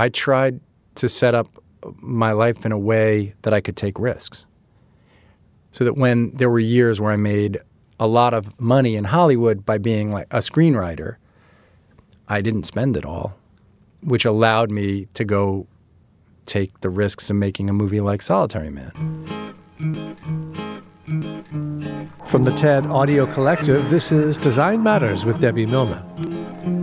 I tried to set up my life in a way that I could take risks. So that when there were years where I made a lot of money in Hollywood by being like a screenwriter, I didn't spend it all, which allowed me to go take the risks of making a movie like Solitary Man. From the TED Audio Collective, this is Design Matters with Debbie Millman.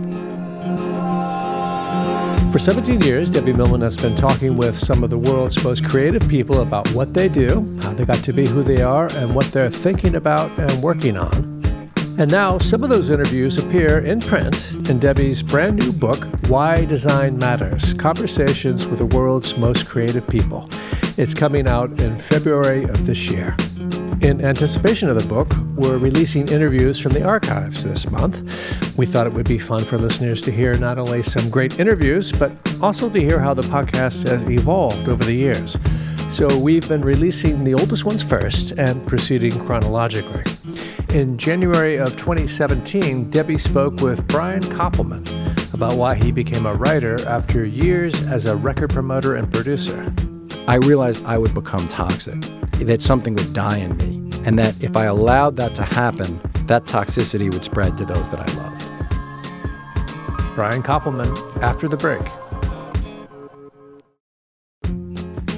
For 17 years, Debbie Millman has been talking with some of the world's most creative people about what they do, how they got to be who they are, and what they're thinking about and working on. And now, some of those interviews appear in print in Debbie's brand new book, Why Design Matters Conversations with the World's Most Creative People. It's coming out in February of this year. In anticipation of the book, we're releasing interviews from the archives this month. We thought it would be fun for listeners to hear not only some great interviews, but also to hear how the podcast has evolved over the years. So we've been releasing the oldest ones first and proceeding chronologically. In January of 2017, Debbie spoke with Brian Koppelman about why he became a writer after years as a record promoter and producer. I realized I would become toxic, that something would die in me, and that if I allowed that to happen, that toxicity would spread to those that I loved. Brian Koppelman after the break.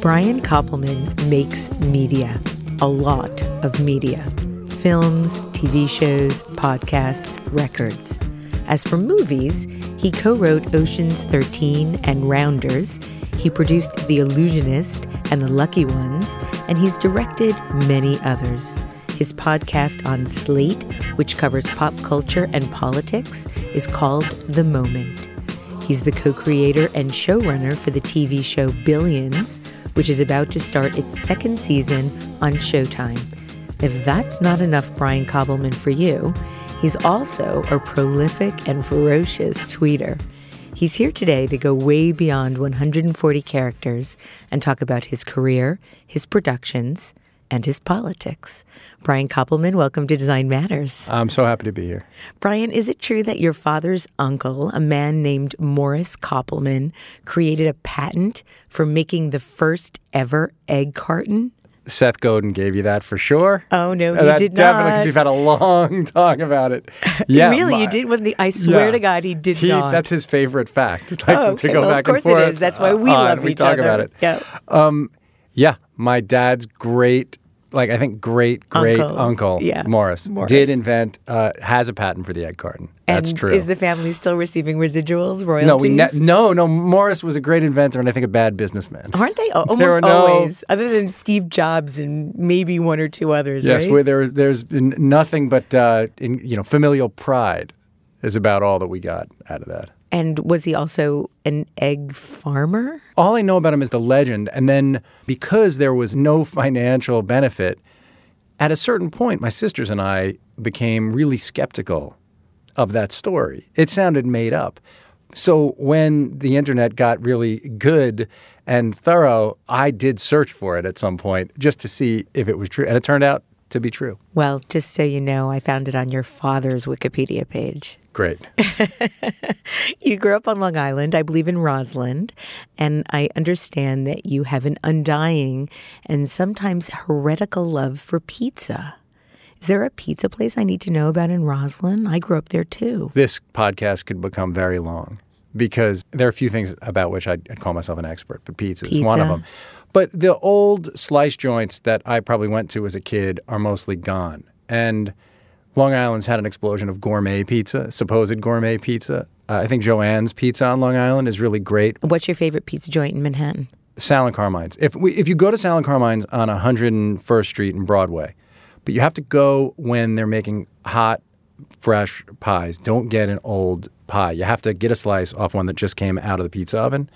Brian Koppelman makes media, a lot of media films, TV shows, podcasts, records. As for movies, he co wrote Ocean's 13 and Rounders he produced The Illusionist and The Lucky Ones, and he's directed many others. His podcast on Slate, which covers pop culture and politics, is called The Moment. He's the co creator and showrunner for the TV show Billions, which is about to start its second season on Showtime. If that's not enough Brian Koppelman for you, he's also a prolific and ferocious tweeter. He's here today to go way beyond 140 characters and talk about his career, his productions, and his politics. Brian Koppelman, welcome to Design Matters. I'm so happy to be here. Brian, is it true that your father's uncle, a man named Morris Koppelman, created a patent for making the first ever egg carton? Seth Godin gave you that for sure. Oh no, he did not. definitely because we've had a long talk about it. Yeah, really, my, you did. When the, I swear yeah. to God, he did he, not. That's his favorite fact. Like, oh, okay. To go well, of course it is. That's why we uh, love we each talk other. about it. Yeah. Um, yeah, my dad's great like I think great great uncle, uncle yeah. Morris, Morris, did invent uh, has a patent for the egg carton. That's and true. Is the family still receiving residuals, royalties? No, we ne- no, no. Morris was a great inventor and I think a bad businessman. Aren't they almost no, always? Other than Steve Jobs and maybe one or two others. Yes, right? where there, there's been nothing but uh, in, you know familial pride is about all that we got out of that. And was he also an egg farmer? All I know about him is the legend. And then because there was no financial benefit, at a certain point, my sisters and I became really skeptical of that story. It sounded made up. So when the internet got really good and thorough, I did search for it at some point just to see if it was true. And it turned out to be true. Well, just so you know, I found it on your father's Wikipedia page. Great. you grew up on Long Island, I believe in Roslyn, and I understand that you have an undying and sometimes heretical love for pizza. Is there a pizza place I need to know about in Roslyn? I grew up there too. This podcast could become very long because there are a few things about which I'd, call myself an expert, but pizza, pizza is one of them. But the old slice joints that I probably went to as a kid are mostly gone. And Long Island's had an explosion of gourmet pizza, supposed gourmet pizza. Uh, I think Joanne's Pizza on Long Island is really great. What's your favorite pizza joint in Manhattan? Sal and Carmine's. If we, if you go to Sal and Carmine's on 101st Street and Broadway, but you have to go when they're making hot, fresh pies. Don't get an old pie. You have to get a slice off one that just came out of the pizza oven.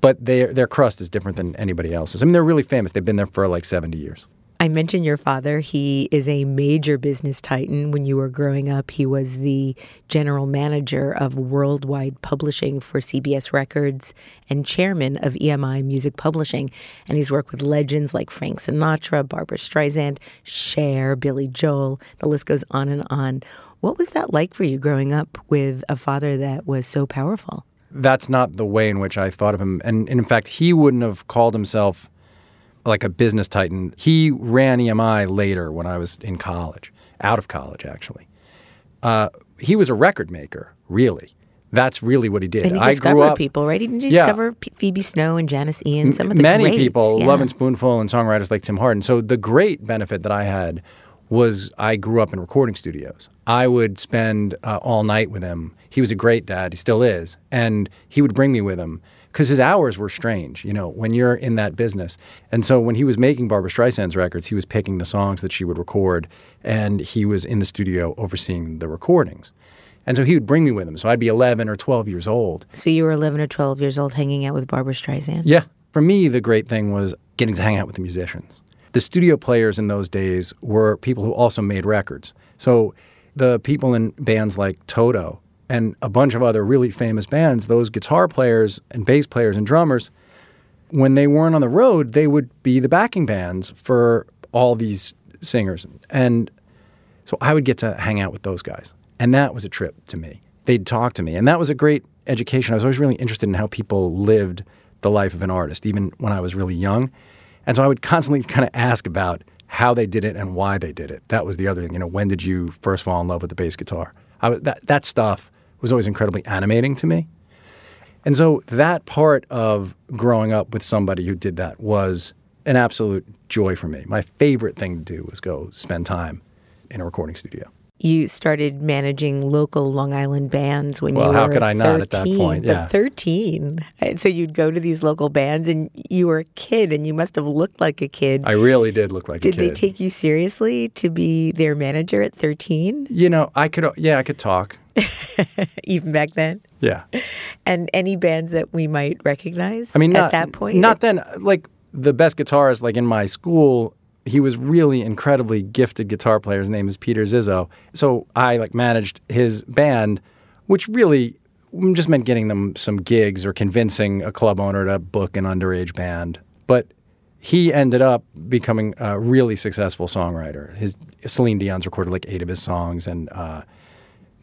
But their their crust is different than anybody else's. I mean, they're really famous. They've been there for like 70 years. I mentioned your father. He is a major business titan. When you were growing up, he was the general manager of worldwide publishing for CBS Records and chairman of EMI Music Publishing. And he's worked with legends like Frank Sinatra, Barbra Streisand, Cher, Billy Joel. The list goes on and on. What was that like for you growing up with a father that was so powerful? that's not the way in which I thought of him. And, and in fact, he wouldn't have called himself like a business titan. He ran EMI later when I was in college, out of college, actually. Uh, he was a record maker, really. That's really what he did. And he I discovered up, people, right? He didn't Yeah. discover Phoebe Snow and Janis Ian, some of the many greats, people, yeah. Lovin' Spoonful, and songwriters like Tim Hardin. So the great benefit that I had was I grew up in recording studios. I would spend uh, all night with him. He was a great dad. He still is, and he would bring me with him because his hours were strange. You know, when you're in that business, and so when he was making Barbra Streisand's records, he was picking the songs that she would record, and he was in the studio overseeing the recordings. And so he would bring me with him. So I'd be 11 or 12 years old. So you were 11 or 12 years old hanging out with Barbra Streisand? Yeah. For me, the great thing was getting to hang out with the musicians. The studio players in those days were people who also made records. So the people in bands like Toto and a bunch of other really famous bands, those guitar players and bass players and drummers, when they weren't on the road, they would be the backing bands for all these singers. And so I would get to hang out with those guys. And that was a trip to me. They'd talk to me. And that was a great education. I was always really interested in how people lived the life of an artist, even when I was really young. And so I would constantly kind of ask about how they did it and why they did it. That was the other thing. You know, when did you first fall in love with the bass guitar? I was, that, that stuff was always incredibly animating to me. And so that part of growing up with somebody who did that was an absolute joy for me. My favorite thing to do was go spend time in a recording studio. You started managing local Long Island bands when Well, you were how could I not at that 13, point? But Yeah. 13. So you'd go to these local bands and you were a kid and you must have looked like a kid. I really did look like Did a kid. Did they take you seriously to be their manager at 13, you know, I could, yeah, I could talk. even back then? Yeah. And any bands that we might recognize I mean, at that point? Not then. Like the best guitarist, like in my school, he was really incredibly gifted guitar player. His name is Peter Zizzo. So I like managed his band, which really just meant getting them some gigs or convincing a club owner to book an underage band. But he ended up becoming a really successful songwriter. His Celine Dion's recorded like eight of his songs, and uh,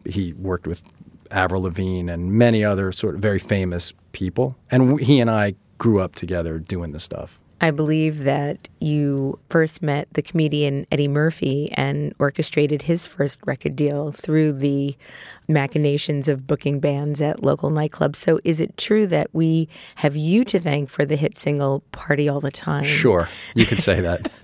he worked with Avril Lavigne and many other sort of very famous people. And he and I grew up together doing this stuff. I believe that you first met the comedian Eddie Murphy and orchestrated his first record deal through the machinations of booking bands at local nightclubs. So, is it true that we have you to thank for the hit single Party All the Time? Sure, you could say that.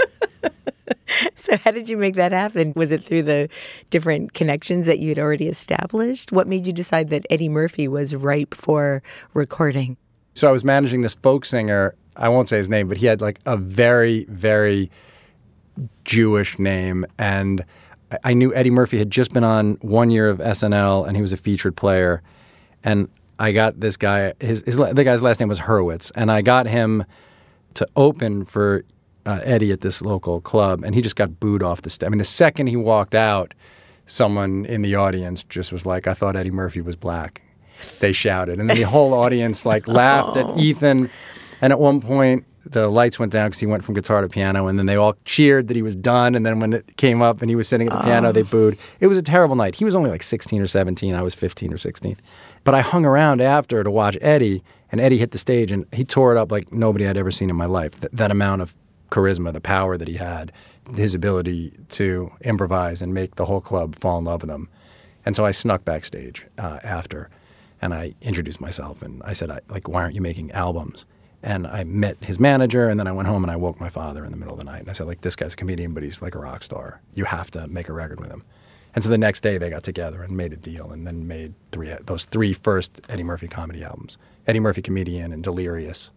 So, how did you make that happen? Was it through the different connections that you had already established? What made you decide that Eddie Murphy was ripe for recording? so I was managing this folk singer. I won't say his name, but he had like a very, very Jewish name. And I- knew Eddie Murphy had just been on one year of SNL and he was a featured player. And I got this guy, his, his the guy's last name was Hurwitz. And I got him to open for uh, Eddie at this local club. And he just got booed off the stage. I mean, the second he walked out, someone in the audience just was like, I thought Eddie Murphy was black. They shouted. And then the whole audience like laughed at Ethan. And at one point, the lights went down because he went from guitar to piano, and then they all cheered that he was done. And then when it came up and he was sitting at the piano, they booed. It was a terrible night. He was only like 16 or 17. I was 15 or 16. But I hung around after to watch Eddie, and Eddie hit the stage, and he tore it up like nobody I'd ever seen in my life. Th- that amount of charisma, the power that he had, his ability to improvise and make the whole club fall in love with him. And so I snuck backstage uh, after, and I introduced myself, and I said, I, "Like, why aren't you making albums?" And I met his manager, and then I went home and I woke my father in the middle of the night, and I said, "Like, this guy's a comedian, but he's like a rock star. You have to make a record with him." And so the next day they got together and made a deal, and then made three those three first Eddie Murphy comedy albums: Eddie Murphy Comedian and Delirious,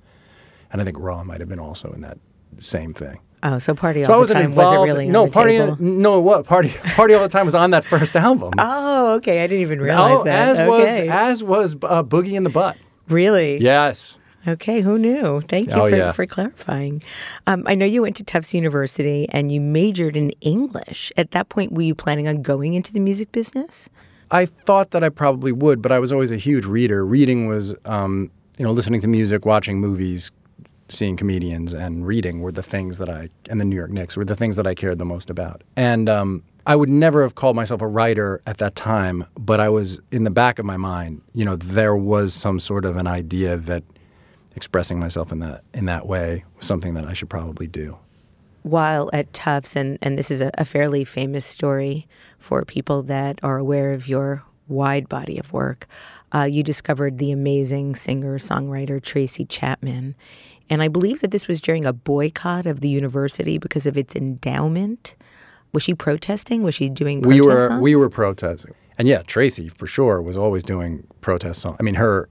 and I think Raw might have been also in that same thing. Oh, so Party All So the Time involved. wasn't really on no the party. table? No, what party? Party all the time was on that first album. Oh, okay. I didn't even realize Oh, that. as okay. was as was uh, Boogie in the Butt. really? Yes. Okay, who knew? Thank you Oh, for, yeah. for clarifying. Um, I know you went to Tufts University and you majored in English. At that point, were you planning on going into the music business? I thought that I probably would, but I was always a huge reader. Reading was, um, you know, listening to music, watching movies, seeing comedians, and reading were the things that I, and the New York Knicks were the things that I cared the most about. And um, I would never have called myself a writer at that time, but I was in the back of my mind, you know, there was some sort of an idea that expressing myself in that in that way was something that I should probably do. While at Tufts, and, and this is a, a fairly famous story for people that are aware of your wide body of work, uh, you discovered the amazing singer songwriter Tracy Chapman. And I believe that this was during a boycott of the university because of its endowment. Was she protesting? Was she doing we were songs? we were protesting, and yeah, Tracy for sure was always doing protest songs. I mean, her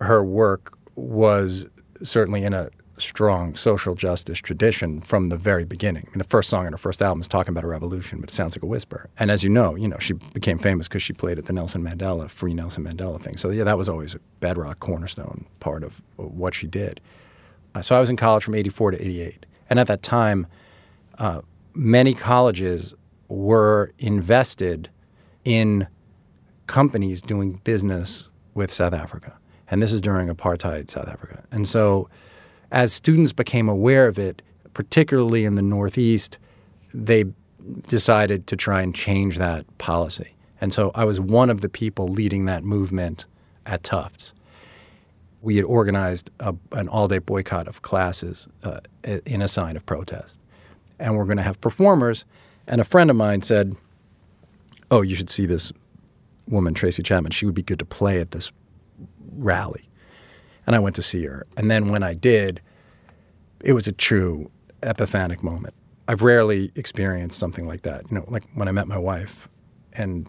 her work was certainly in a strong social justice tradition from the very beginning. I mean, the first song on her first album is talking about a revolution, but it sounds like a whisper. And as you know, you know, she became famous because she played at the Nelson Mandela, Free Nelson Mandela thing. So yeah, that was always a bedrock cornerstone part of what she did. Uh, so I was in college from 84 to 88. And at that time, uh, many colleges were invested in companies doing business with South Africa. And this is during apartheid South Africa. And so as students became aware of it, particularly in the Northeast, they decided to try and change that policy. And so I was one of the people leading that movement at Tufts. We had organized a, an all day boycott of classes uh, in a sign of protest. And we're going to have performers. And a friend of mine said, Oh, you should see this woman, Tracy Chapman. She would be good to play at this rally. And I went to see her. And then when I did, it was a true epiphanic moment. I've rarely experienced something like that. You know, like when I met my wife and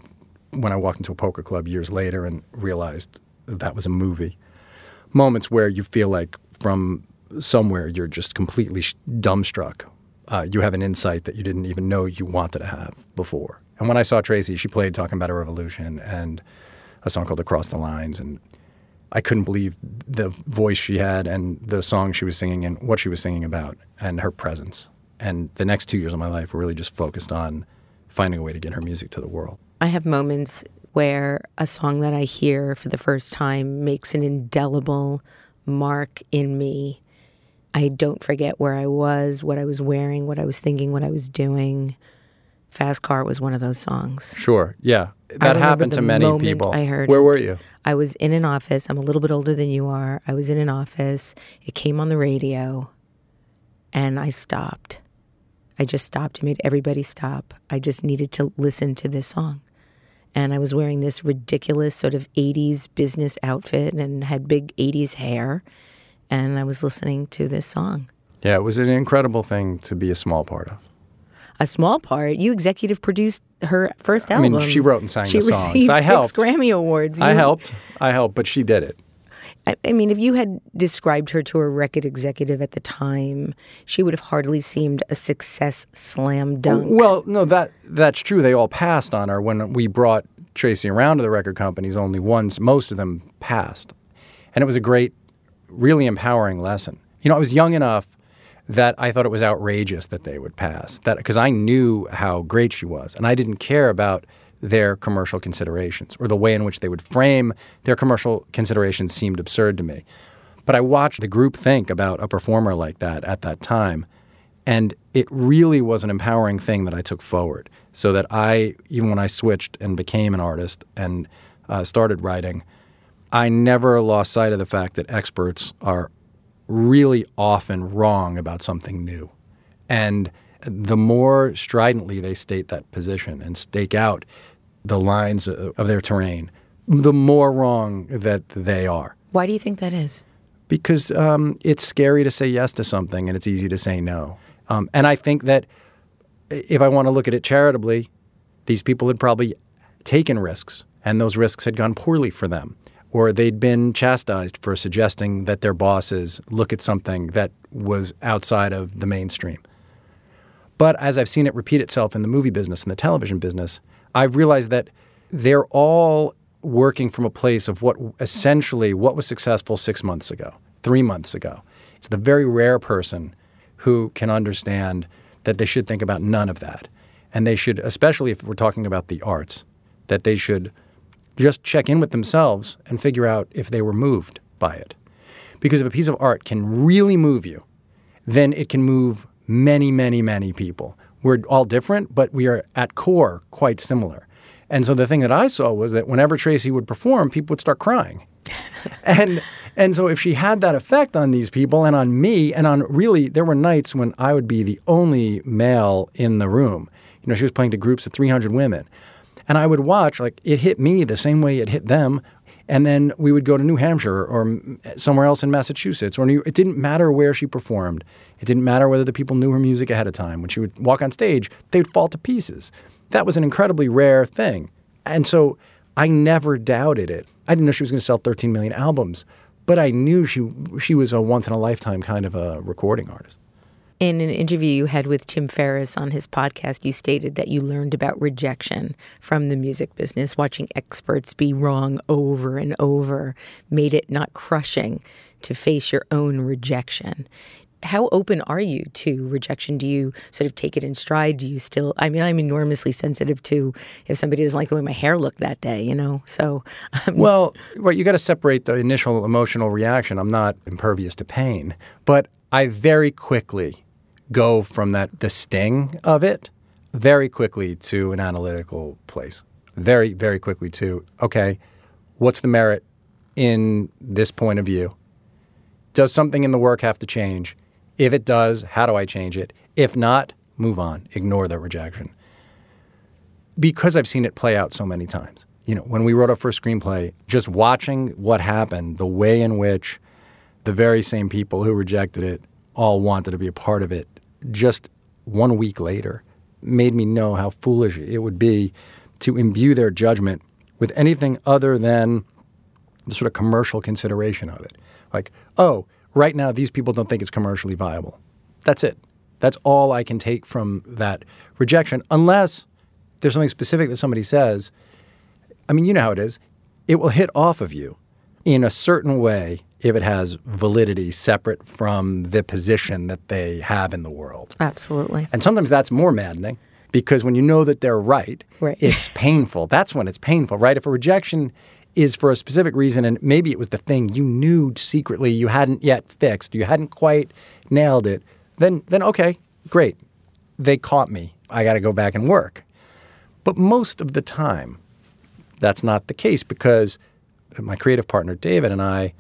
when I walked into a poker club years later and realized that, that was a movie. Moments where you feel like from somewhere you're just completely dumbstruck. Uh, you have an insight that you didn't even know you wanted to have before. And when I saw Tracy, she played Talking About a Revolution and a song called Across the Lines. And I couldn't believe the voice she had and the song she was singing and what she was singing about and her presence. And the next two years of my life were really just focused on finding a way to get her music to the world. I have moments where a song that I hear for the first time makes an indelible mark in me. I don't forget where I was, what I was wearing, what I was thinking, what I was doing. Fast Car was one of those songs. Sure. Yeah. I That happened to many people. I heard Where it. were you? I was in an office. I'm a little bit older than you are. I was in an office. It came on the radio and I stopped. I just stopped. I made everybody stop. I just needed to listen to this song. And I was wearing this ridiculous sort of 80s business outfit and had big 80s hair. And I was listening to this song. Yeah, it was an incredible thing to be a small part of. A small part. You executive produced her first album. I mean, she wrote and sang she the songs. received I six helped. Grammy Awards. I helped. I helped, but she did it. I, I mean, if you had described her to a record executive at the time, she would have hardly seemed a success slam oh, dunk. Well, no, that that's true. They all passed on her when we brought Tracy around to the record companies. Only ones, most of them passed, and it was a great, really empowering lesson. You know, I was young enough that I thought it was outrageous that they would pass. That because I knew how great she was, and I didn't care about their commercial considerations or the way in which they would frame their commercial considerations seemed absurd to me. But I watched the group think about a performer like that at that time. And it really was an empowering thing that I took forward. So that I, even when I switched and became an artist and uh, started writing, I never lost sight of the fact that experts are really often wrong about something new. And the more stridently they state that position and stake out the lines of their terrain, the more wrong that they are Why do you think that is? because um, it's scary to say yes to something and it's easy to say no. Um, and I think that if I want to look at it charitably, these people had probably taken risks and those risks had gone poorly for them. Or they'd been chastised for suggesting that their bosses look at something that was outside of the mainstream. But as I've seen it repeat itself in the movie business and the television business, I've realized that they're all working from a place of what essentially what was successful six months ago, three months ago. It's the very rare person who can understand that they should think about none of that. And they should, especially if we're talking about the arts, that they should just check in with themselves and figure out if they were moved by it. Because if a piece of art can really move you, then it can move many, many, many people We're all different, but we are at core quite similar. And so the thing that I saw was that whenever Tracy would perform, people would start crying. and and so if she had that effect on these people and on me and on really there were nights when I would be the only male in the room. You know, she was playing to groups of 300 women. And I would watch like it hit me the same way it hit them. And then we would go to New Hampshire or somewhere else in Massachusetts or New It didn't matter where she performed. It didn't matter whether the people knew her music ahead of time. When she would walk on stage, they'd fall to pieces. That was an incredibly rare thing. And so I never doubted it. I didn't know she was going to sell 13 million albums, but I knew she she was a once in a lifetime kind of a recording artist. In an interview you had with Tim Ferriss on his podcast, you stated that you learned about rejection from the music business. Watching experts be wrong over and over made it not crushing to face your own rejection. How open are you to rejection? Do you sort of take it in stride? Do you still? I mean, I'm enormously sensitive to if somebody doesn't like the way my hair looked that day, you know. So, um, well, right, you got to separate the initial emotional reaction. I'm not impervious to pain, but I very quickly go from that the sting of it very quickly to an analytical place. Very, very quickly to okay, what's the merit in this point of view? Does something in the work have to change? If it does, how do I change it? If not, move on. Ignore the rejection. Because I've seen it play out so many times. You know, when we wrote our first screenplay, just watching what happened, the way in which the very same people who rejected it all wanted to be a part of it just one week later made me know how foolish it would be to imbue their judgment with anything other than the sort of commercial consideration of it. Like, oh, right now these people don't think it's commercially viable. That's it. That's all I can take from that rejection, unless there's something specific that somebody says. I mean, you know how it is. It will hit off of you in a certain way if it has validity separate from the position that they have in the world. Absolutely. And sometimes that's more maddening because when you know that they're right, right. it's painful. That's when it's painful, right? If a rejection is for a specific reason and maybe it was the thing you knew secretly you hadn't yet fixed, you hadn't quite nailed it, then then okay, great. They caught me. I got to go back and work. But most of the time that's not the case because my creative partner David and I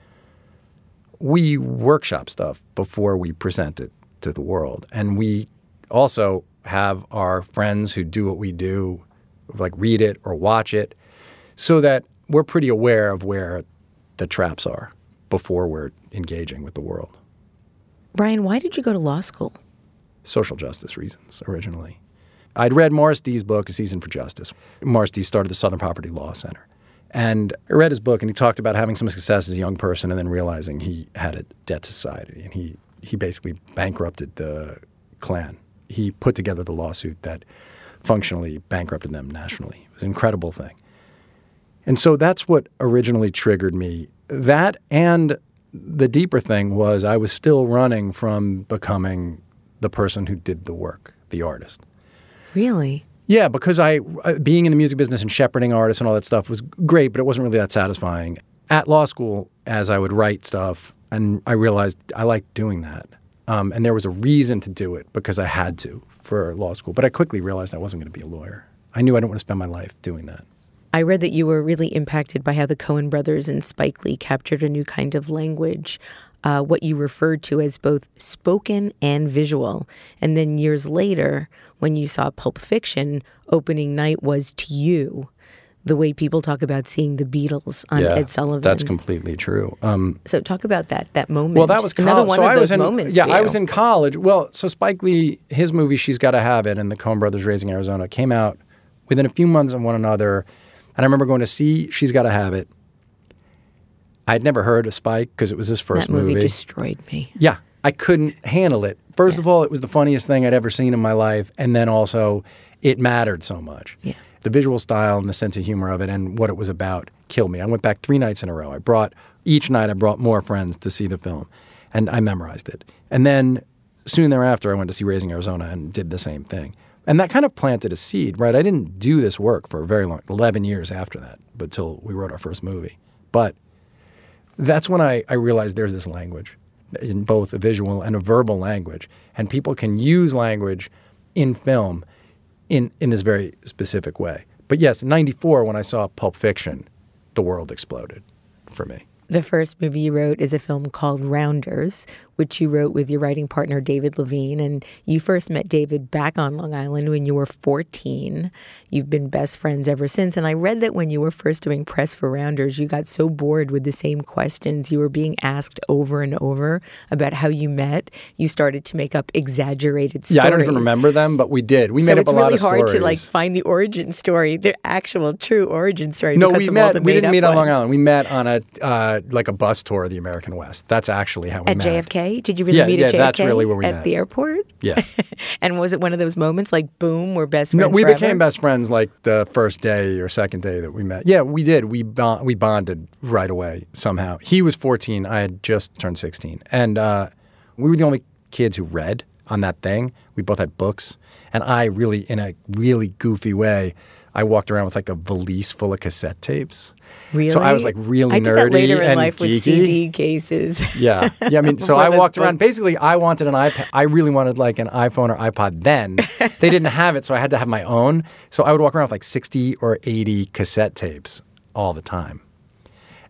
we workshop stuff before we present it to the world. And we also have our friends who do what we do, like read it or watch it, so that we're pretty aware of where the traps are before we're engaging with the world. Brian, why did you go to law school? Social justice reasons originally. I'd read Morris Dees' book, A Season for Justice. Morris Dees started the Southern Poverty Law Center. And I read his book, and he talked about having some success as a young person, and then realizing he had a debt to society, and he he basically bankrupted the Klan. He put together the lawsuit that functionally bankrupted them nationally. It was an incredible thing. And so that's what originally triggered me. That and the deeper thing was I was still running from becoming the person who did the work, the artist. Really? Yeah, because I uh, being in the music business and shepherding artists and all that stuff was great, but it wasn't really that satisfying. At law school, as I would write stuff, and I realized I liked doing that, um, and there was a reason to do it because I had to for law school. But I quickly realized I wasn't going to be a lawyer. I knew I didn't want to spend my life doing that. I read that you were really impacted by how the Coen brothers and Spike Lee captured a new kind of language uh, what you referred to as both spoken and visual. And then years later, when you saw Pulp Fiction, opening night was to you the way people talk about seeing the Beatles on yeah, Ed Sullivan. That's completely true. Um, so talk about that that moment. Well, that was another one so of I those in, moments. Yeah, I was in college. Well, so Spike Lee, his movie "She's Gotta Have It" and the Coen Brothers Raising Arizona came out within a few months of one another, and I remember going to see "She's Gotta Have It." I'd never heard of Spike because it was his first that movie. movie. destroyed me. Yeah, I couldn't handle it. First Yeah. of all, it was the funniest thing I'd ever seen in my life, and then also it mattered so much. Yeah. The visual style and the sense of humor of it and what it was about killed me. I went back three nights in a row. I brought each night I brought more friends to see the film, and I memorized it. And then soon thereafter, I went to see Raising Arizona and did the same thing. And that kind of planted a seed, right? I didn't do this work for a very long, eleven years after that, but till we wrote our first movie. But that's when I, I realized there's this language in both a visual and a verbal language. And people can use language in film in, in this very specific way. But yes, in 94, when I saw Pulp Fiction, the world exploded for me. The first movie you wrote is a film called Rounders, which you wrote with your writing partner, David Levien. And you first met David back on Long Island when you were 14. You've been best friends ever since. And I read that when you were first doing press for Rounders, you got so bored with the same questions you were being asked over and over about how you met, you started to make up exaggerated stories. Yeah, I don't even remember them, but we did. We so made up a lot of stories. it's really hard to like find the origin story, the actual true origin story. no, because we of all met. We didn't meet on Long. Island. We met on a uh, like a bus tour of the American West. That's actually how we met. At met. JFK? Did you really Yeah, meet yeah, at JFK? that's really where we at met. the airport? Yeah. And was it one of those moments like, boom, we're best friends? No, we forever? became best friends like the first day or second day that we met. Yeah, we did. We bond, we bonded right away somehow. He was 14. I had just turned 16, and uh, we were the only kids who read on that thing. We both had books, and I really, in a really goofy way, I walked around with like a valise full of cassette tapes. Really? So I was like really I did nerdy that later in and life with geeky. CD cases. Yeah, yeah. I mean, so I walked around. Basically, I wanted an iPad. I really wanted like an iPhone or iPod. Then they didn't have it, so I had to have my own. So I would walk around with like sixty or eighty cassette tapes all the time.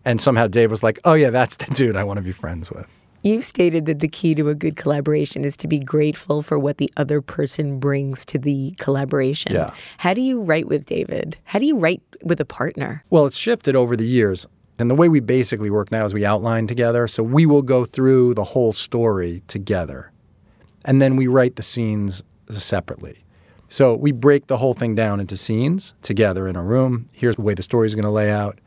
And somehow Dave was like, "Oh yeah, that's the dude I want to be friends with." You've stated that the key to a good collaboration is to be grateful for what the other person brings to the collaboration. Yeah. How do you write with David? How do you write with a partner? Well, it's shifted over the years. And the way we basically work now is we outline together. So we will go through the whole story together. And then we write the scenes separately. So we break the whole thing down into scenes together in a room. Here's the way the story's going to lay out.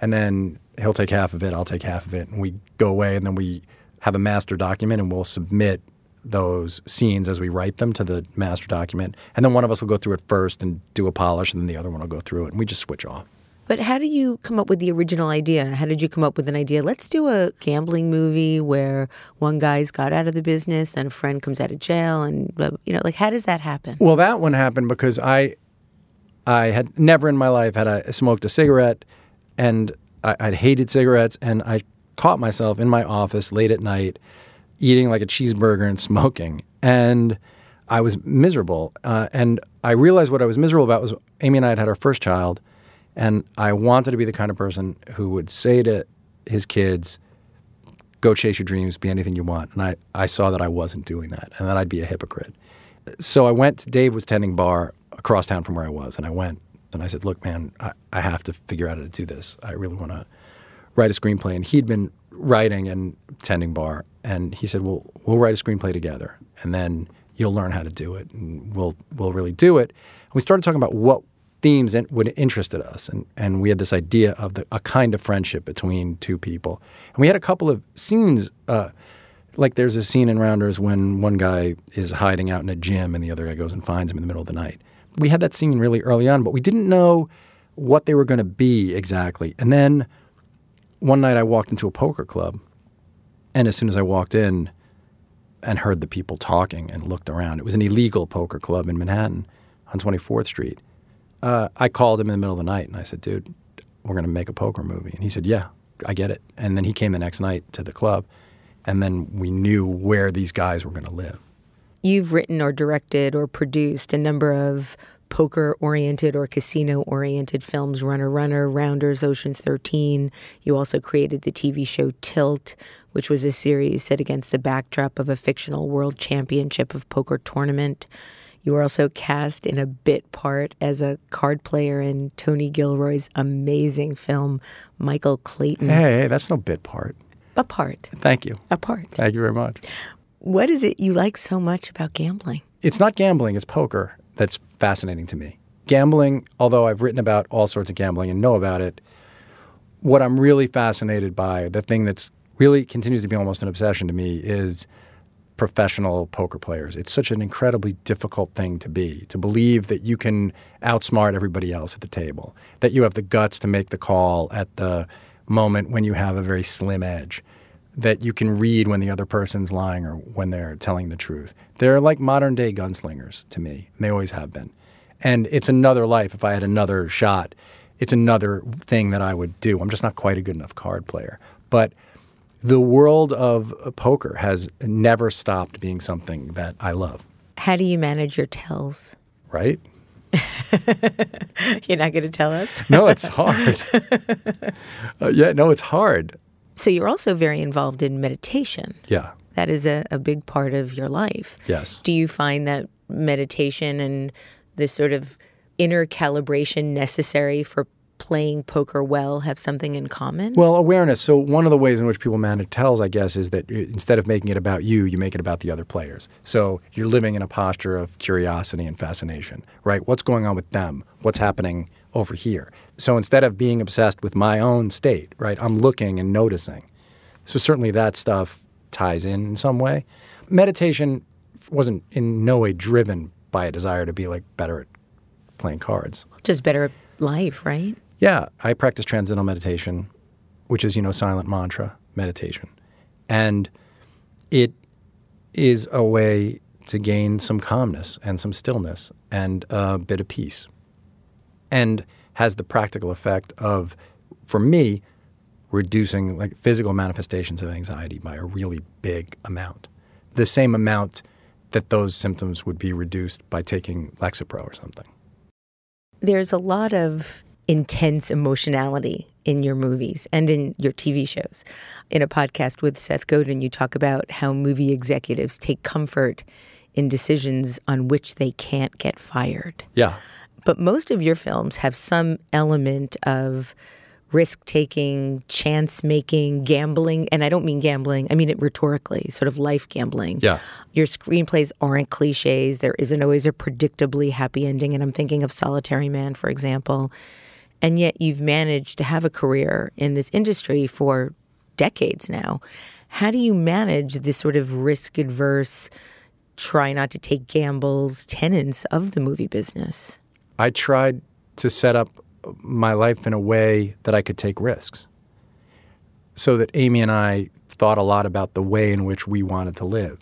And then he'll take half of it, I'll take half of it. And we go away and then we have a master document and we'll submit those scenes as we write them to the master document. And then one of us will go through it first and do a polish, and then the other one will go through it. And we just switch off. But how do you come up with the original idea? How did you come up with an idea? Let's do a gambling movie where one guy's got out of the business, then a friend comes out of jail, and you know, like how does that happen? Well, that one happened because I, I had never in my life had I smoked a cigarette, and I, I'd hated cigarettes, and I caught myself in my office late at night, eating like a cheeseburger and smoking, and I was miserable. Uh, and I realized what I was miserable about was Amy and I had had our first child, and I wanted to be the kind of person who would say to his kids, go chase your dreams, be anything you want. And I, I saw that I wasn't doing that and that I'd be a hypocrite. So I went, Dave was tending bar across town from where I was. And I went and I said, look, man, I, I have to figure out how to do this. I really want to write a screenplay. And he'd been writing and tending bar. And he said, well, we'll write a screenplay together and then you'll learn how to do it and we'll, we'll really do it. And we started talking about what themes in, would interested us, and, and we had this idea of the, a kind of friendship between two people. And we had a couple of scenes, uh, like there's a scene in Rounders when one guy is hiding out in a gym and the other guy goes and finds him in the middle of the night. We had that scene really early on, but we didn't know what they were going to be exactly. And then one night I walked into a poker club, and as soon as I walked in and heard the people talking and looked around, it was an illegal poker club in Manhattan on 24th Street uh, I called him in the middle of the night and I said, dude, we're going to make a poker movie. And he said, yeah, I get it. And then he came the next night to the club. And then we knew where these guys were going to live. You've written or directed or produced a number of poker oriented or casino oriented films Runner Runner, Rounders, Ocean's 13. You also created the TV show Tilt, which was a series set against the backdrop of a fictional world championship of poker tournament. You were also cast in a bit part as a card player in Tony Gilroy's amazing film, Michael Clayton. Hey, hey, that's no bit part. A part. Thank you. A part. Thank you very much. What is it you like so much about gambling? It's not gambling, it's poker that's fascinating to me. Gambling, although I've written about all sorts of gambling and know about it, what I'm really fascinated by, the thing that's really continues to be almost an obsession to me, is professional poker players. It's such an incredibly difficult thing to be, to believe that you can outsmart everybody else at the table, that you have the guts to make the call at the moment when you have a very slim edge, that you can read when the other person's lying or when they're telling the truth. They're like modern day gunslingers to me. And they always have been. And it's another life. If I had another shot, it's another thing that I would do. I'm just not quite a good enough card player. But the world of poker has never stopped being something that I love. How do you manage your tells? right? You're not going to tell us? No, it's hard. uh, yeah, no, it's hard. So you're also very involved in meditation. Yeah, That is a, a big part of your life. yes. Do you find that meditation and this sort of inner calibration necessary for playing poker well have something in common? Well, awareness. So one of the ways in which people manage tells, I guess, is that uh, instead of making it about you, you make it about the other players. So you're living in a posture of curiosity and fascination, right? What's going on with them? What's happening over here? So instead of being obsessed with my own state, right, I'm looking and noticing. So certainly that stuff ties in in some way. Meditation wasn't in no way driven by a desire to be like better at playing cards. Just better life, right? Yeah, I practice transcendental meditation, which is, you know, silent mantra meditation. And it is a way to gain some calmness and some stillness and a bit of peace. And has the practical effect of, for me, reducing like physical manifestations of anxiety by a really big amount. The same amount that those symptoms would be reduced by taking Lexapro or something. There's a lot of intense emotionality in your movies and in your TV shows. In a podcast with Seth Godin, you talk about how movie executives take comfort in decisions on which they can't get fired. Yeah. But most of your films have some element of risk taking, chance making, gambling. And I don't mean gambling, I mean it rhetorically, sort of life gambling. Yeah. Your screenplays aren't cliches. There isn't always a predictably happy ending. And I'm thinking of Solitary Man, for example. And yet you've managed to have a career in this industry for decades now. How do you manage this sort of risk adverse, try not to take gambles tenets of the movie business? I tried to set up my life in a way that I could take risks. So that Amy and I thought a lot about the way in which we wanted to live.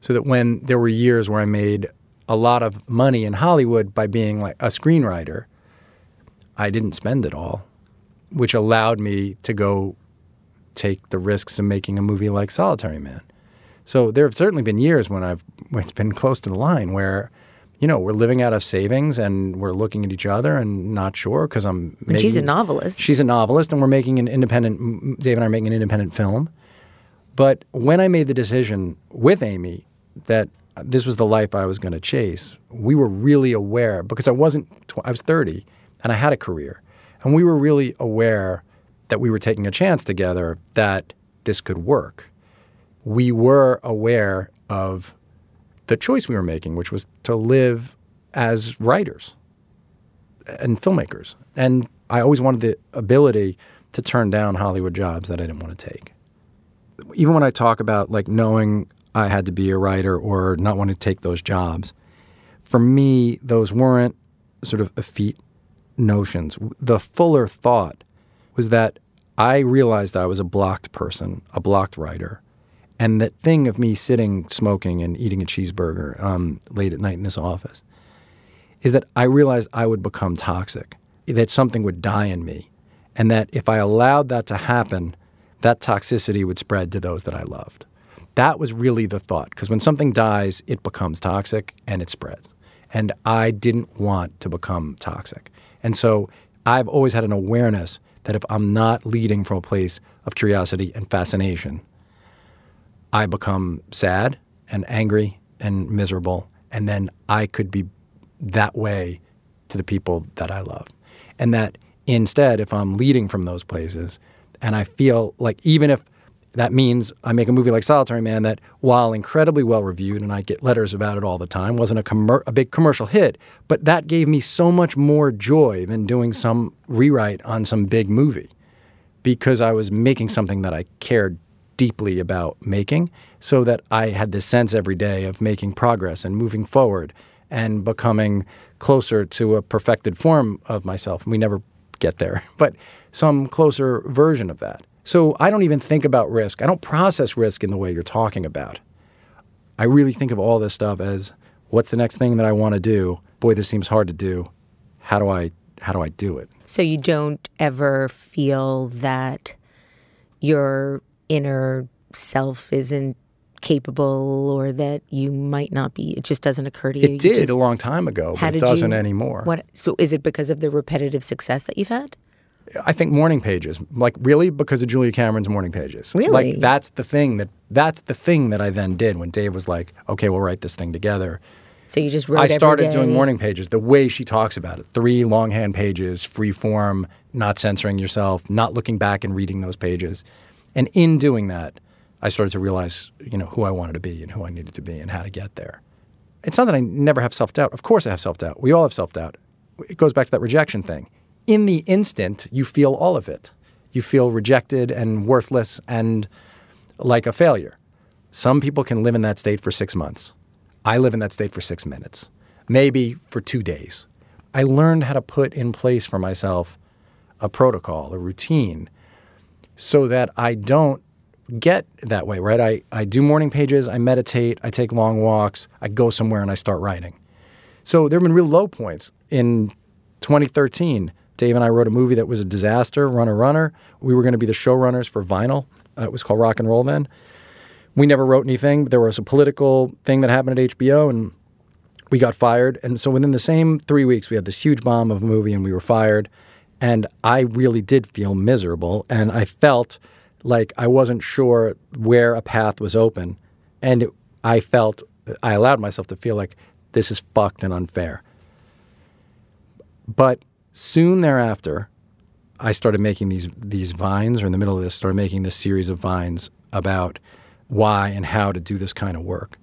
So that when there were years where I made a lot of money in Hollywood by being like a screenwriter, I didn't spend it all, which allowed me to go take the risks of making a movie like Solitary Man. So there have certainly been years when I've when it's been close to the line where, you know, we're living out of savings and we're looking at each other and not sure because I'm. And she's a novelist. She's a novelist, and we're making an independent. Dave and I are making an independent film. But when I made the decision with Amy that this was the life I was going to chase, we were really aware because I wasn't. Tw- I was thirty, and I had a career, and we were really aware that we were taking a chance together that this could work. We were aware of the choice we were making, which was to live as writers and filmmakers. And I always wanted the ability to turn down Hollywood jobs that I didn't want to take. Even when I talk about like knowing I had to be a writer or not wanting to take those jobs, for me, those weren't sort of effete notions. The fuller thought was that I realized I was a blocked person, a blocked writer. And that thing of me sitting, smoking, and eating a cheeseburger um, late at night in this office is that I realized I would become toxic, that something would die in me, and that if I allowed that to happen, that toxicity would spread to those that I loved. That was really the thought, because when something dies, it becomes toxic and it spreads. And I didn't want to become toxic. And so I've always had an awareness that if I'm not leading from a place of curiosity and fascination, I become sad and angry and miserable, and then I could be that way to the people that I love. And that instead, if I'm leading from those places, and I feel like even if that means I make a movie like Solitary Man that, while incredibly well reviewed, and I get letters about it all the time, wasn't a, commer- a big commercial hit, but that gave me so much more joy than doing some rewrite on some big movie because I was making something that I cared deeply about making, so that I had this sense every day of making progress and moving forward and becoming closer to a perfected form of myself. We never get there, but some closer version of that. So I don't even think about risk. I don't process risk in the way you're talking about. I really think of all this stuff as what's the next thing that I want to do? Boy, this seems hard to do. How do I how do I do it? So you don't ever feel that your inner self isn't capable or that you might not be. It just doesn't occur to you. It You did just- a long time ago, but it doesn't you- anymore. What? So is it because of the repetitive success that you've had? I think morning pages, like really because of Julia Cameron's morning pages. Really? Like that's the thing that that's the thing that I then did when Dave was like, "Okay, we'll write this thing together." So you just wrote. I started doing morning pages the way she talks about it. Three longhand pages, free form, not censoring yourself, not looking back and reading those pages. And in doing that, I started to realize, you know, who I wanted to be and who I needed to be and how to get there. It's not that I never have self-doubt. Of course I have self-doubt. We all have self-doubt. It goes back to that rejection thing. In the instant, you feel all of it. You feel rejected and worthless and like a failure. Some people can live in that state for 6 months. I live in that state for 6 minutes, maybe for 2 days. I learned how to put in place for myself a protocol, a routine so that I don't get that way, right? I, I do morning pages, I meditate, I take long walks, I go somewhere and I start writing. So there have been real low points. In 2013, Dave and I wrote a movie that was a disaster, Runner Runner. We were going to be the showrunners for Vinyl. Uh, it was called Rock and Roll then. We never wrote anything. There was a political thing that happened at HBO and we got fired. And so within the same three weeks, we had this huge bomb of a movie and we were fired. And I really did feel miserable. And I felt like I wasn't sure where a path was open. And it, I felt, I allowed myself to feel like this is fucked and unfair. But soon thereafter, I started making these these vines, or in the middle of this, started making this series of vines about why and how to do this kind of work.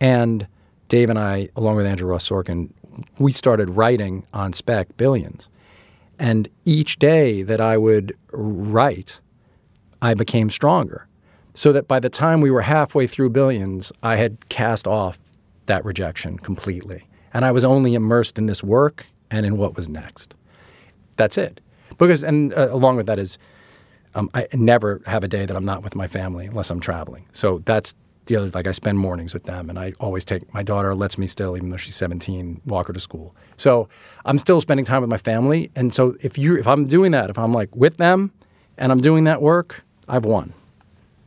And Dave and I, along with Andrew Ross Sorkin, we started writing on spec billions. And each day that I would write, I became stronger. So that by the time we were halfway through billions, I had cast off that rejection completely. And I was only immersed in this work and in what was next. That's it. Because, and uh, along with that is, um, I never have a day that I'm not with my family unless I'm traveling. So that's the other, like I spend mornings with them and I always take, my daughter lets me still, even though she's 17, walk her to school. So I'm still spending time with my family. And so if you, if I'm doing that, if I'm like with them and I'm doing that work, I've won.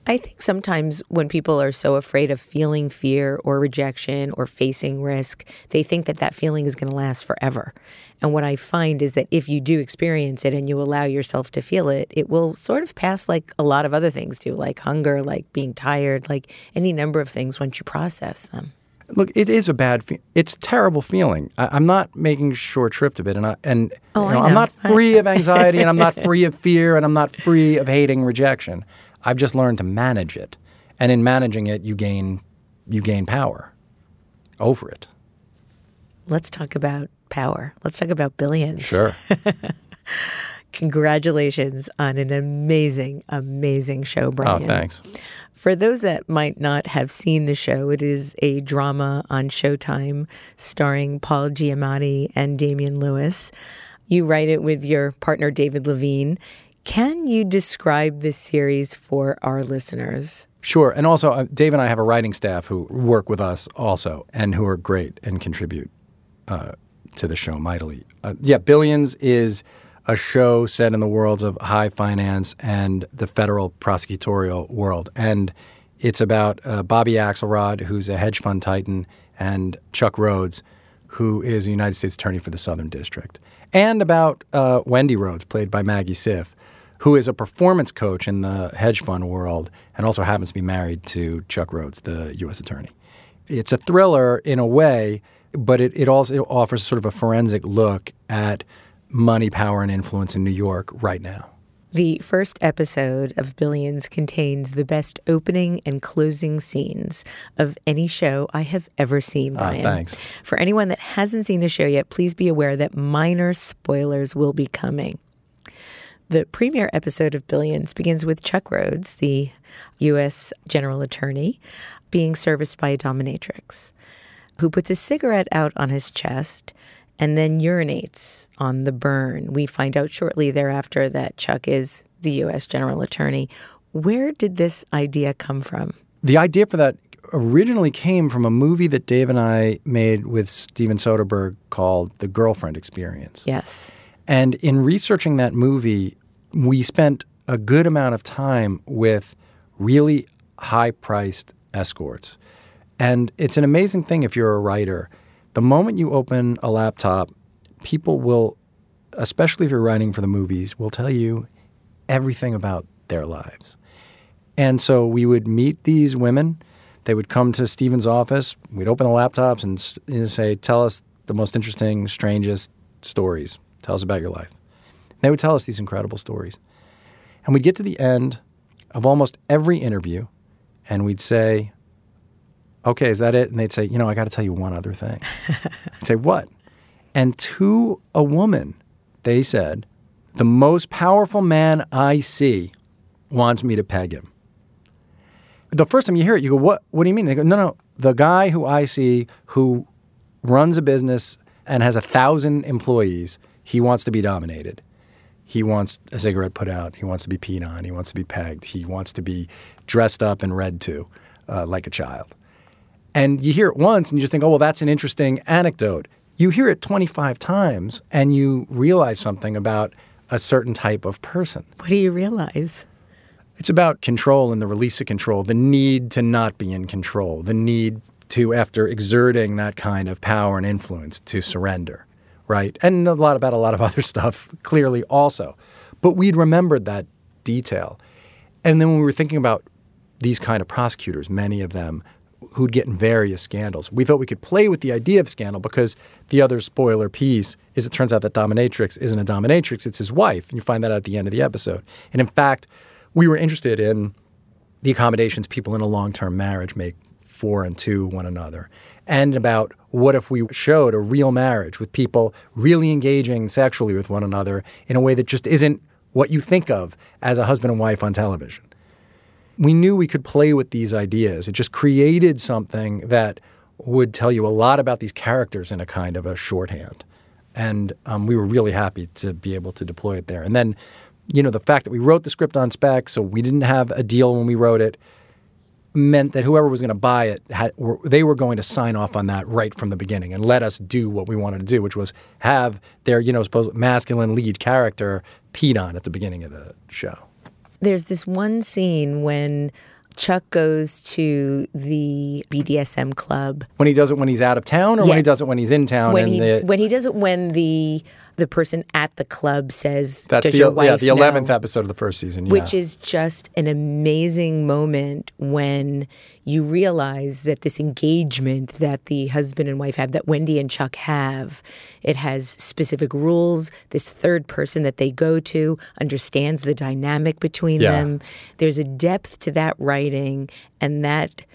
I think sometimes when people are so afraid of feeling fear or rejection or facing risk, they think that that feeling is going to last forever. And what I find is that if you do experience it and you allow yourself to feel it, it will sort of pass like a lot of other things do, like hunger, like being tired, like any number of things once you process them. Look, it is a bad. Fe- it's a terrible feeling. I, I'm not making short shrift of it, and I and Oh, you I I'm not free of anxiety, and I'm not free of fear, and I'm not free of hating rejection. I've just learned to manage it, and in managing it, you gain you gain power over it. Let's talk about power. Let's talk about billions. Sure. Congratulations on an amazing, amazing show, Brian. oh, Brian. thanks. For those that might not have seen the show, it is a drama on Showtime starring Paul Giamatti and Damian Lewis. You write it with your partner, David Levien. Can you describe this series for our listeners? Sure. And also, uh, Dave and I have a writing staff who work with us also and who are great and contribute uh, to the show mightily. Uh, yeah, Billions is a show set in the worlds of high finance and the federal prosecutorial world. And it's about uh, Bobby Axelrod, who's a hedge fund titan, and Chuck Rhodes, who is a United States Attorney for the Southern District. And about uh, Wendy Rhodes, played by Maggie Siff, who is a performance coach in the hedge fund world and also happens to be married to Chuck Rhodes, the U.S. Attorney. It's a thriller in a way, but it, it also it offers sort of a forensic look at money, power, and influence in New York right now. The first episode of Billions contains the best opening and closing scenes of any show I have ever seen, ah, Brian. thanks. For anyone that hasn't seen the show yet, please be aware that minor spoilers will be coming. The premiere episode of Billions begins with Chuck Rhodes, the U.S. General Attorney, being serviced by a dominatrix who puts a cigarette out on his chest and then urinates on the burn. We find out shortly thereafter that Chuck is the U.S. General Attorney. Where did this idea come from? The idea for that originally came from a movie that Dave and I made with Steven Soderbergh called The Girlfriend Experience. Yes. And in researching that movie, we spent a good amount of time with really high priced escorts. And it's an amazing thing if you're a writer. The moment you open a laptop, people will, especially if you're writing for the movies, will tell you everything about their lives. And so we would meet these women. They would come to Steven's office. We'd open the laptops and say, Tell us the most interesting, strangest stories. Tell us about your life. They would tell us these incredible stories. And we'd get to the end of almost every interview and we'd say, Okay, is that it? And they'd say, You know, I got to tell you one other thing. I'd say, What? And to a woman, they said, The most powerful man I see wants me to peg him. The first time you hear it, you go, What, what do you mean? They go, No, no. The guy who I see who runs a business and has a thousand employees, he wants to be dominated. He wants a cigarette put out. He wants to be peed on. He wants to be pegged. He wants to be dressed up and read to uh, like a child. And you hear it once and you just think, oh, well, that's an interesting anecdote. You hear it 25 times and you realize something about a certain type of person. What do you realize? It's about control and the release of control, the need to not be in control, the need to, after exerting that kind of power and influence, to surrender, right? And a lot about a lot of other stuff, clearly also. But we'd remembered that detail. And then when we were thinking about these kind of prosecutors, many of them who'd get in various scandals, we thought we could play with the idea of scandal because the other spoiler piece is it turns out that dominatrix isn't a dominatrix, it's his wife. And you find that out at the end of the episode. And in fact, we were interested in the accommodations people in a long term marriage make for and to one another, and about what if we showed a real marriage with people really engaging sexually with one another in a way that just isn't what you think of as a husband and wife on television. We knew we could play with these ideas. It just created something that would tell you a lot about these characters in a kind of a shorthand. And um, we were really happy to be able to deploy it there. And then, you know, the fact that we wrote the script on spec, so we didn't have a deal when we wrote it, meant that whoever was going to buy it, had, were, they were going to sign off on that right from the beginning and let us do what we wanted to do, which was have their, you know, supposed masculine lead character peed on at the beginning of the show. There's this one scene when Chuck goes to the BDSM club. When he does it when he's out of town, or Yeah. when he does it when he's in town. When and he the, when he does it when the the person at the club says, that's "Does the your wife yeah the know?" eleventh episode of the first season. Yeah. which is just an amazing moment when you realize that this engagement that the husband and wife have, that Wendy and Chuck have, it has specific rules. This third person that they go to understands the dynamic between Yeah. them. There's a depth to that writing and that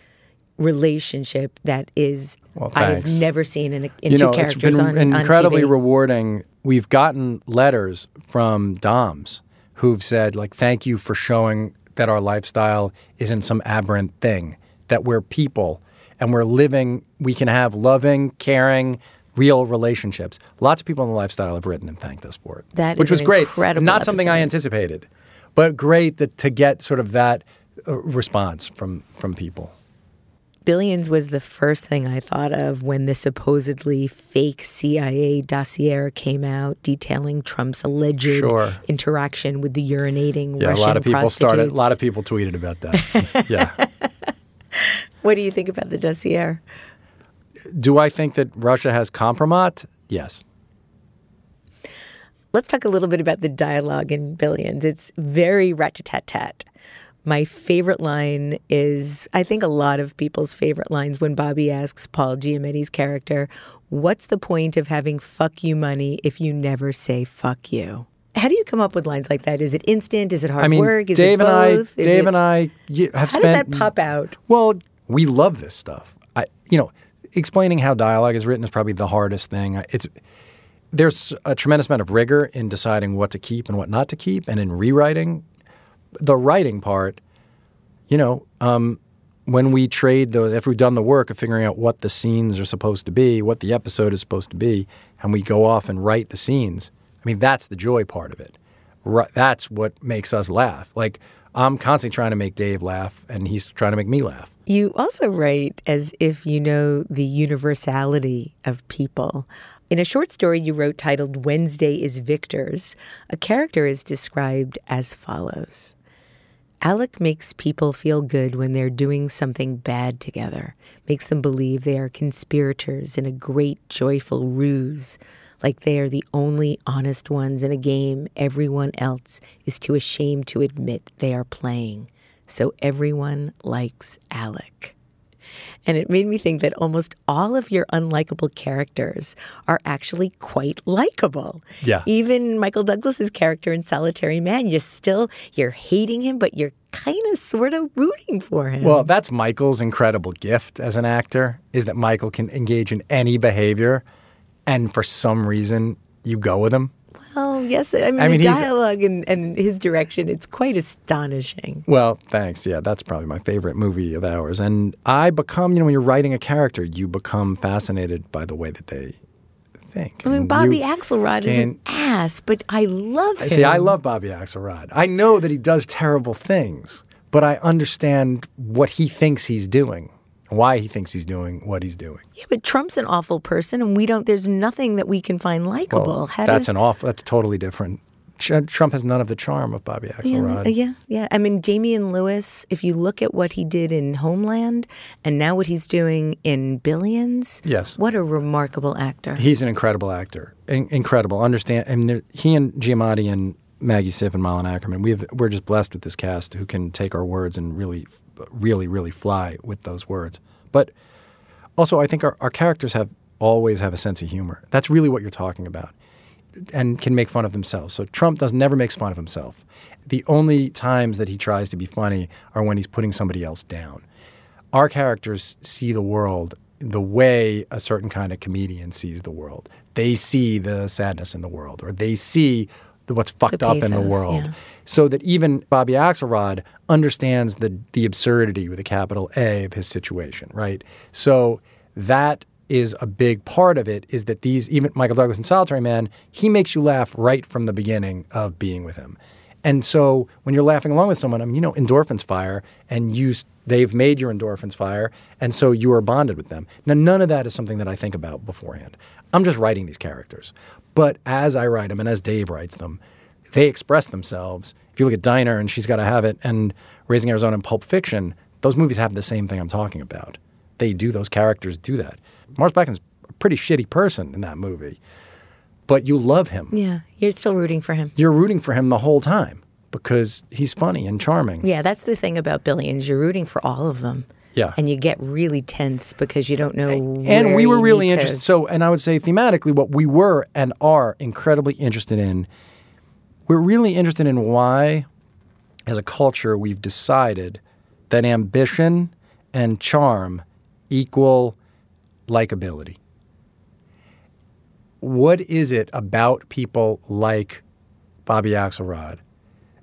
relationship that is Well, I've never seen in, a, in you two know, it's characters been on, incredibly on rewarding. We've gotten letters from Doms who've said, like, thank you for showing that our lifestyle isn't some aberrant thing, that we're people and we're living, we can have loving, caring, real relationships. Lots of people in the lifestyle have written and thanked us for it. That which is was great. Not something I anticipated, but great that to get sort of that uh, response from from people. Billions was the first thing I thought of when the supposedly fake CIA dossier came out detailing Trump's alleged Sure. interaction with the urinating Yeah, Russian a lot of people started. A lot of people tweeted about that. yeah. What do you think about the dossier? Do I think that Russia has compromat? Yes. Let's talk a little bit about the dialogue in Billions. It's very rat-tat-tat. My favorite line is, I think a lot of people's favorite lines when Bobby asks Paul Giamatti's character, What's the point of having fuck you money if you never say fuck you? How do you come up with lines like that? Is it instant? Is it hard I mean, work? Is Dave it and I. Dave it- and I have How does spent. that pop out? Well, we love this stuff. I, you know, explaining how dialogue is written is probably the hardest thing. It's there's a tremendous amount of rigor in deciding what to keep and what not to keep, and in rewriting. The writing part, you know, um, when we trade the, if we've done the work of figuring out what the scenes are supposed to be, what the episode is supposed to be, and we go off and write the scenes. I mean, that's the joy part of it. Ri- That's what makes us laugh. Like I'm constantly trying to make Dave laugh, and he's trying to make me laugh. You also write as if you know the universality of people. In a short story you wrote titled Wednesday is Victor's, a character is described as follows Alec makes people feel good when they're doing something bad together, makes them believe they are conspirators in a great, joyful ruse, like they are the only honest ones in a game everyone else is too ashamed to admit they are playing. So everyone likes Alec. And it made me think that almost all of your unlikable characters are actually quite likable. Yeah. Even Michael Douglas's character in Solitary Man, you're still you're hating him, but you're kind of sort of rooting for him. Well, that's Michael's incredible gift as an actor is that Michael can engage in any behavior and for some reason you go with him. Oh, yes. I mean, I mean, the dialogue and, and his direction, it's quite astonishing. Well, thanks. Yeah, that's probably my favorite movie of ours. And I become, you know, when you're writing a character, you become fascinated by the way that they think. I mean, And Bobby Axelrod is an ass, but I love him. See, I love Bobby Axelrod. I know that he does terrible things, but I understand what he thinks he's doing, why he thinks he's doing what he's doing. Yeah, but Trump's an awful person, and we don't. There's nothing that we can find likable. Well, How that's does, an awful. That's totally different. Trump has none of the charm of Bobby Yeah, Axelrod. yeah, yeah. I mean, Damian Lewis. If you look at what he did in Homeland, and now what he's doing in Billions, Yes. what a remarkable actor. He's an incredible actor. In- incredible. Understand? I mean, he and Giamatti and Maggie Siff and Malin Akerman. We've we're just blessed with this cast who can take our words and really, really, really fly with those words. But also, I think our, our characters have always have a sense of humor. That's really what you're talking about, and can make fun of themselves. So Trump does never makes fun of himself. The only times that he tries to be funny are when he's putting somebody else down our characters see the world the way a certain kind of comedian sees the world. They see the sadness in the world, or they see what's fucked up in the world. yeah. So that even Bobby Axelrod understands the the absurdity with a capital A of his situation, right? So that is a big part of it. Is that these even Michael Douglas in Solitary Man, he makes you laugh right from the beginning of being with him. And so when you're laughing along with someone, I mean, you know, endorphins fire, and you they've made your endorphins fire, and so you are bonded with them. Now, none of that is something that I think about beforehand. I'm just writing these characters, but as I write them, and as Dave writes them, they express themselves. If you look at Diner and She's Gotta Have It, and Raising Arizona and Pulp Fiction, those movies have the same thing I'm talking about. They do; those characters do that. Mars Blackman's a pretty shitty person in that movie, but you love him yeah, you're still rooting for him. you're rooting for him the whole time because he's funny and charming. Yeah, that's the thing about Billions. You're rooting for all of them. Yeah. And you get really tense because you don't know. And we were really need to- interested. So, and I would say thematically, what we were and are incredibly interested in, we're really interested in why, as a culture, we've decided that ambition and charm equal likability. What is it about people like Bobby Axelrod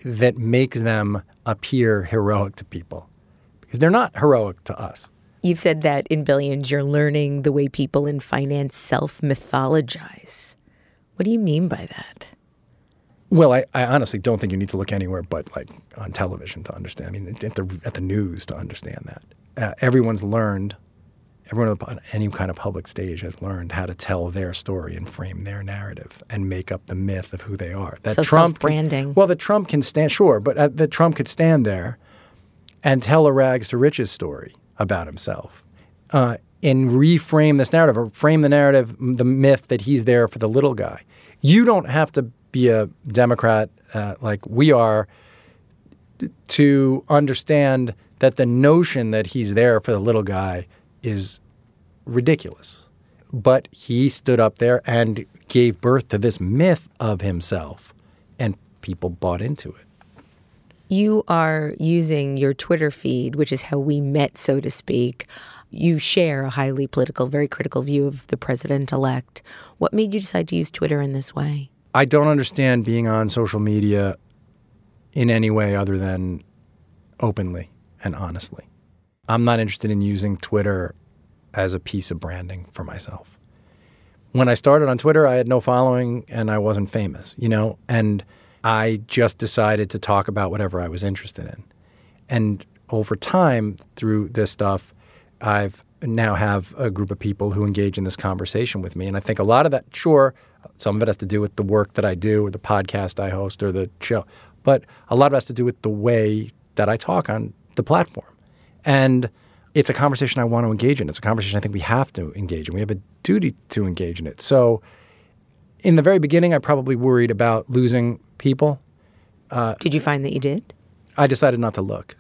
that makes them appear heroic to people? Because they're not heroic to us. You've said that in Billions, you're learning the way people in finance self mythologize. What do you mean by that? Well, I, I honestly don't think you need to look anywhere but like on television to understand. I mean, at the at the news to understand that. Uh, everyone's learned. Everyone on any kind of public stage has learned how to tell their story and frame their narrative and make up the myth of who they are. That So Trump self-branding. well, that Trump can stand. Sure, but uh, that Trump could stand there and tell a rags to riches story about himself uh, and reframe this narrative or frame the narrative, the myth that he's there for the little guy. You don't have to be a Democrat uh, like we are to understand that the notion that he's there for the little guy is ridiculous. But he stood up there and gave birth to this myth of himself, and people bought into it. You are using your Twitter feed, which is how we met, so to speak. You share a highly political, very critical view of the president elect. What made you decide to use Twitter in this way? I don't understand being on social media in any way other than openly and honestly. I'm not interested in using Twitter as a piece of branding for myself. When I started on Twitter, I had no following and I wasn't famous, you know, and I just decided to talk about whatever I was interested in. And over time, through this stuff, I've now have a group of people who engage in this conversation with me. And I think a lot of that, sure, some of it has to do with the work that I do or the podcast I host or the show, but a lot of it has to do with the way that I talk on the platform. And it's a conversation I want to engage in. It's a conversation I think we have to engage in. We have a duty to engage in it. So, in the very beginning, I probably worried about losing people. Did you find that you did? I decided not to look.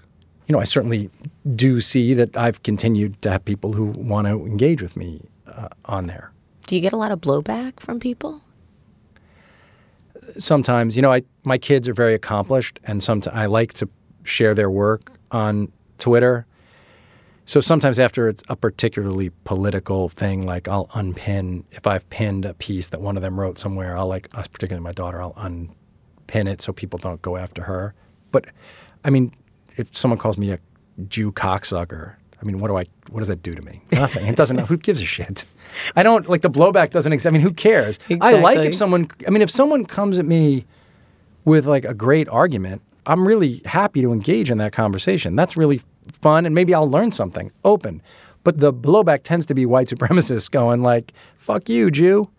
You know, I certainly do see that I've continued to have people who want to engage with me uh, on there. Do you get a lot of blowback from people? Sometimes, you know, I my kids are very accomplished, and sometimes I like to share their work on Twitter. So sometimes after it's a particularly political thing, like I'll unpin if I've pinned a piece that one of them wrote somewhere, I'll like, uh, particularly my daughter, I'll unpin it so people don't go after her. But I mean, if someone calls me a Jew cocksucker, I mean, what do I? What does that do to me? Nothing. It doesn't. Who gives a shit? I don't like the blowback. Doesn't. exist. I mean, who cares? I like if someone. I mean, if someone comes at me with like a great argument, I'm really happy to engage in that conversation. That's really fun, and maybe I'll learn something. Open, but the blowback tends to be white supremacists going like, "Fuck you, Jew,"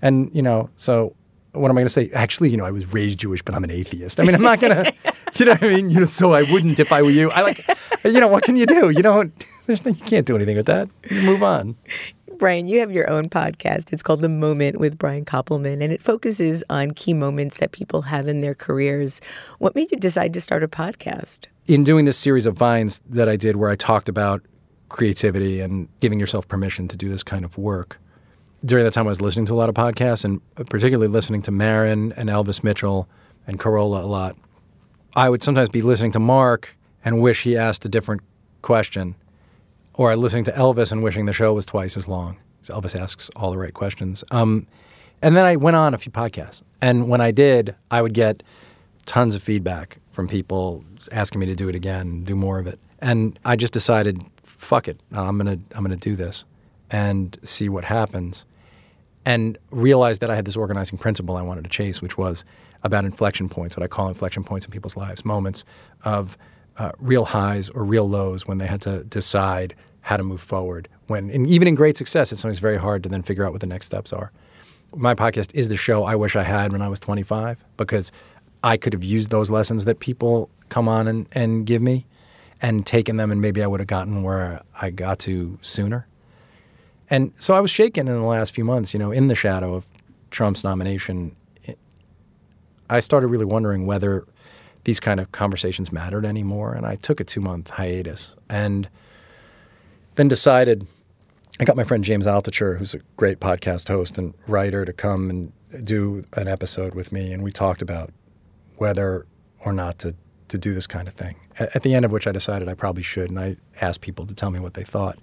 and you know. So what am I going to say? Actually, you know, I was raised Jewish, but I'm an atheist. I mean, I'm not going to. You know what I mean? You know, so I wouldn't if I were you. I like. You know, what can you do? You don't. There's no, you can't do anything with that. Just move on. Brian, you have your own podcast. It's called The Moment with Brian Koppelman, and it focuses on key moments that people have in their careers. What made you decide to start a podcast? in doing this series of vines that I did where I talked about creativity and giving yourself permission to do this kind of work, during that time I was listening to a lot of podcasts and particularly listening to Maron and Elvis Mitchell and Carolla a lot. I would sometimes be listening to Marc and wish he asked a different question, or I'd listening to Elvis and wishing the show was twice as long. Elvis asks all the right questions. Um, and then I went on a few podcasts, and when I did, I would get tons of feedback from people asking me to do it again, do more of it. And I just decided, fuck it, I'm gonna I'm gonna do this and see what happens. And realized that I had this organizing principle I wanted to chase, which was about inflection points, what I call inflection points in people's lives, moments of uh, real highs or real lows when they had to decide how to move forward. When, and even in great success, it's sometimes very hard to then figure out what the next steps are my podcast is the show I wish I had when I was 25 because I could have used those lessons that people come on and, and give me and taken them, and maybe I would have gotten where I got to sooner. And so I was shaken in the last few months, you know, in the shadow of Trump's nomination. I started really wondering whether these kind of conversations mattered anymore. And I took a two month hiatus and then decided I got my friend James Altucher, who's a great podcast host and writer, to come and do an episode with me, and we talked about whether or not to to do this kind of thing. At, at the end of which, I decided I probably should, and I asked people to tell me what they thought,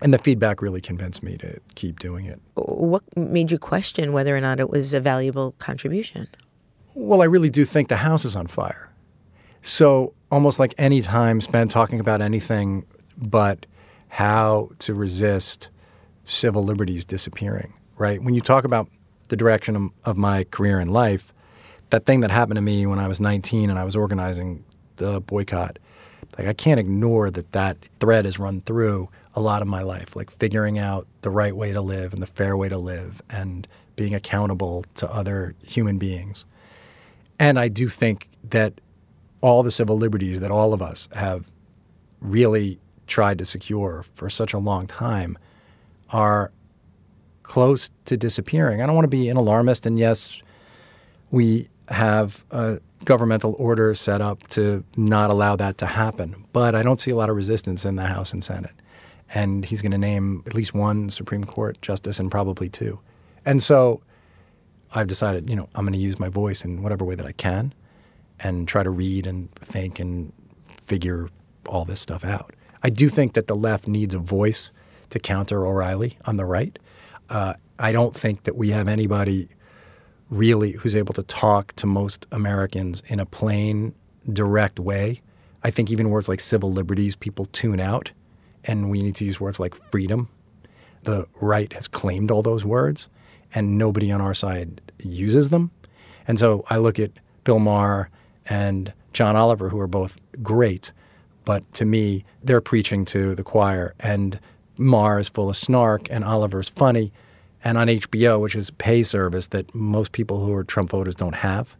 and the feedback really convinced me to keep doing it. What made you question whether or not it was a valuable contribution? Well, I really do think the house is on fire. So almost like any time spent talking about anything but how to resist civil liberties disappearing, right? When you talk about the direction of, of my career in life, that thing that happened to me when I was 19 and I was organizing the boycott, like I can't ignore that that thread has run through a lot of my life, like figuring out the right way to live and the fair way to live and being accountable to other human beings. And I do think that all the civil liberties that all of us have really tried to secure for such a long time are close to disappearing. I don't want to be an alarmist, and yes, we have a governmental order set up to not allow that to happen. But I don't see a lot of resistance in the House and Senate. And he's going to name at least one Supreme Court justice and probably two. And so I've decided, you know, I'm going to use my voice in whatever way that I can and try to read and think and figure all this stuff out. I do think that the left needs a voice to counter O'Reilly on the right. Uh, I don't think that we have anybody really who's able to talk to most Americans in a plain, direct way. I think even words like civil liberties, people tune out, and we need to use words like freedom. The right has claimed all those words, and nobody on our side uses them. And so I look at Bill Maher and John Oliver, who are both great, but to me, they're preaching to the choir. And Maher is full of snark, and Oliver's funny. And on HBO, which is pay service that most people who are Trump voters don't have,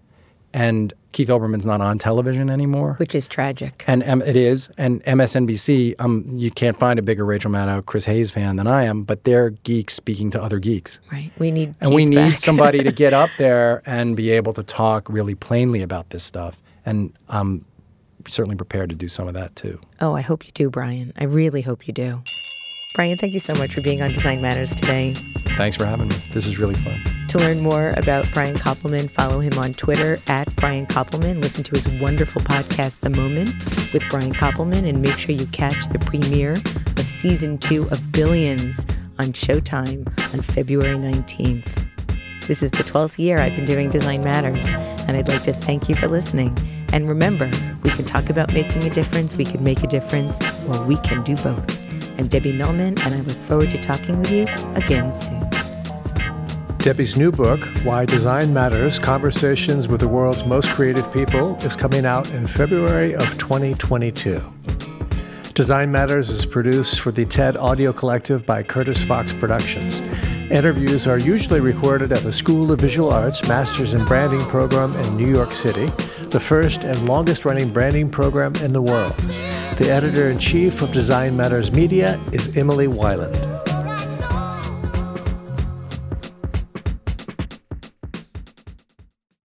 and Keith Olbermann's not on television anymore. Which is tragic. And um, it is. And MSNBC, um, you can't find a bigger Rachel Maddow, Chris Hayes fan than I am, but they're geeks speaking to other geeks. Right. We need And Keith we need back. somebody to get up there and be able to talk really plainly about this stuff. And I'm certainly prepared to do some of that too. Oh, I hope you do, Brian. I really hope you do. Brian, thank you so much for being on Design Matters today. Thanks for having me. This was really fun. To learn more about Brian Koppelman, follow him on Twitter at Brian Koppelman. Listen to his wonderful podcast, The Moment, with Brian Koppelman, and make sure you catch the premiere of season two of Billions on Showtime on February 19th. This is the 12th year I've been doing Design Matters, and I'd like to thank you for listening. And remember, we can talk about making a difference, we can make a difference, or we can do both. I'm Debbie Millman, and I look forward to talking with you again soon. Debbie's new book, Why Design Matters Conversations with the World's Most Creative People, is coming out in February of 2022. Design Matters is produced for the TED Audio Collective by Curtis Fox Productions. Interviews are usually recorded at the School of Visual Arts Masters in Branding program in New York City, the first and longest running branding program in the world. The editor in chief of Design Matters Media is Emily Weiland.